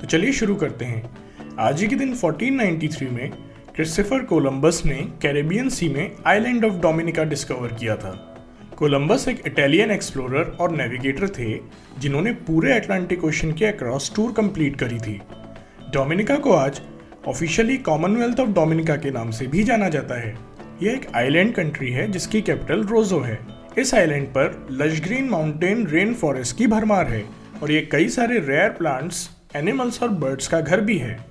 तो चलिए शुरू करते हैं। आज ही के दिन 1493 में क्रिस्टोफर कोलंबस ने कैरेबियन सी में आइलैंड ऑफ़ डोमिनिका डिस्कवर किया था। कोलंबस एक इटालियन एक्सप्लोरर और नेविगेटर थे, जिन्होंने पूरे अटलांटिक ओशन के अक्रॉस टूर कंप्लीट करी थी। डोमिनिका को आज ऑफिशियली कॉमनवेल्थ ऑफ़ डोमिनिका के नाम से भी जाना जाता है। यह एक आइलैंड कंट्री है, जिसकी कैपिटल रोजो है। इस आइलैंड पर lush green mountain rain forest की भरमार है और ये कई सारे रेयर प्लांट्स एनिमल्स और बर्ड्स का घर भी है।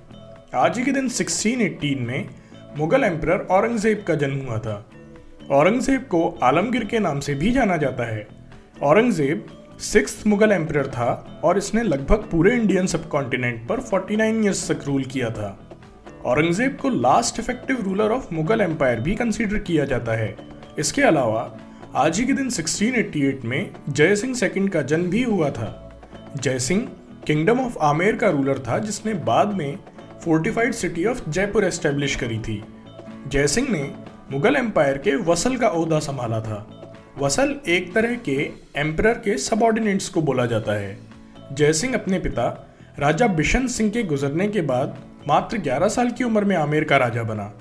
आज ही के दिन 1618 में मुगल एम्परर औरंगज़ेब का जन्म हुआ था। औरंगज़ेब को आलमगीर के नाम से भी जाना जाता है। औरंगज़ेब सिक्स मुगल एम्परर था और इसने लगभग पूरे इंडियन सब कॉन्टिनेंट पर 49 ईयर्स तक रूल किया था। औरंगज़ेब को last effective ruler of Mughal empire भी कंसीडर किया जाता है। इसके अलावा, आज ही के दिन 1688 में जय सिंह सेकंड का जन्म भी हुआ था। जय सिंह किंगडम ऑफ़ आमेर का रूलर था, जिसने बाद में fortified city of Jaipur establish करी थी। जयसिंह ने मुगल एम्पायर के वसल का अहदा संभाला था। वसल एक तरह के एम्परर के सबऑर्डिनेट्स को बोला जाता है। जयसिंह अपने पिता, राजा बिशन सिंह के गुजरने के बाद मात्र 11 साल की उम्र में आमेर का राजा बना।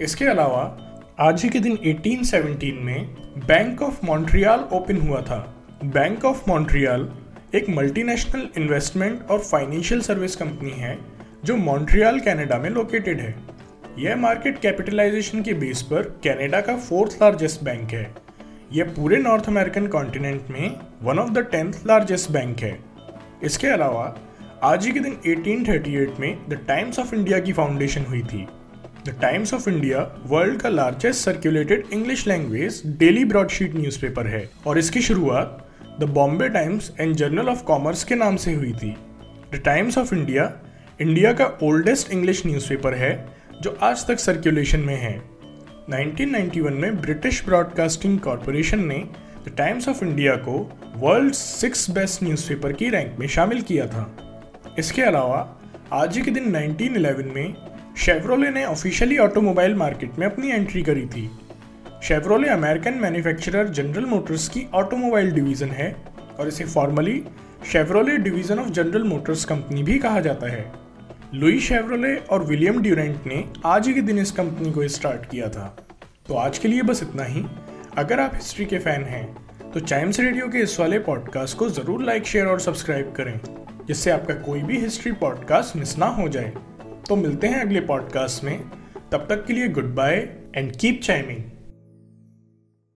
इसके अलावा, आज ही के दिन 1817 में बैंक ऑफ़ मॉन्ट्रियल ओपन हुआ था। बैंक ऑफ़ मॉन्ट्रियल एक मल्टीनेशनल इन्वेस्टमेंट और फाइनेंशियल सर्विस कंपनी है, जो मॉन्ट्रियल कनाडा में लोकेटेड है। यह मार्केट कैपिटलाइजेशन के बेस पर कनाडा का फोर्थ लार्जेस्ट बैंक है। यह पूरे नॉर्थ अमेरिकन कॉन्टिनेंट में one of the tenth largest bank है। इसके अलावा, आज ही के दिन 1838 में द टाइम्स ऑफ़ इंडिया की फाउंडेशन हुई थी। The Times of India world का largest circulated English language daily broadsheet newspaper है। और इसकी शुरुआत the Bombay Times and Journal of Commerce के नाम से हुई थी। The Times of India India का ओल्डेस्ट इंग्लिश न्यूज़पेपर है, जो आज तक सर्कुलेशन में है। 1991 में ब्रिटिश ब्रॉडकास्टिंग कॉरपोरेशन ने द टाइम्स ऑफ़ इंडिया को वर्ल्ड सिक्स बेस्ट न्यूज़पेपर की रैंक में शामिल किया था। इसके अलावा, आज ही के दिन 1911 में शेवरोले ने ऑफिशियली ऑटोमोबाइल मार्केट में अपनी एंट्री करी थी। Chevrolet American manufacturer General Motors की ऑटोमोबाइल डिवीज़न है और इसे formally Chevrolet division of General Motors company भी कहा जाता है। लुई शेवरोले और विलियम ड्यूरेंट ने आज ही के दिन इस कंपनी को स्टार्ट किया था। तो आज के लिए बस इतना ही। अगर आप हिस्ट्री के फ़ैन हैं तो चाइम्स रेडियो के इस वाले पॉडकास्ट को ज़रूर लाइक शेयर और सब्सक्राइब करें, जिससे आपका कोई भी हिस्ट्री पॉडकास्ट मिस ना हो जाए। तो मिलते हैं अगले पॉडकास्ट में। तब तक के लिए goodbye and keep chiming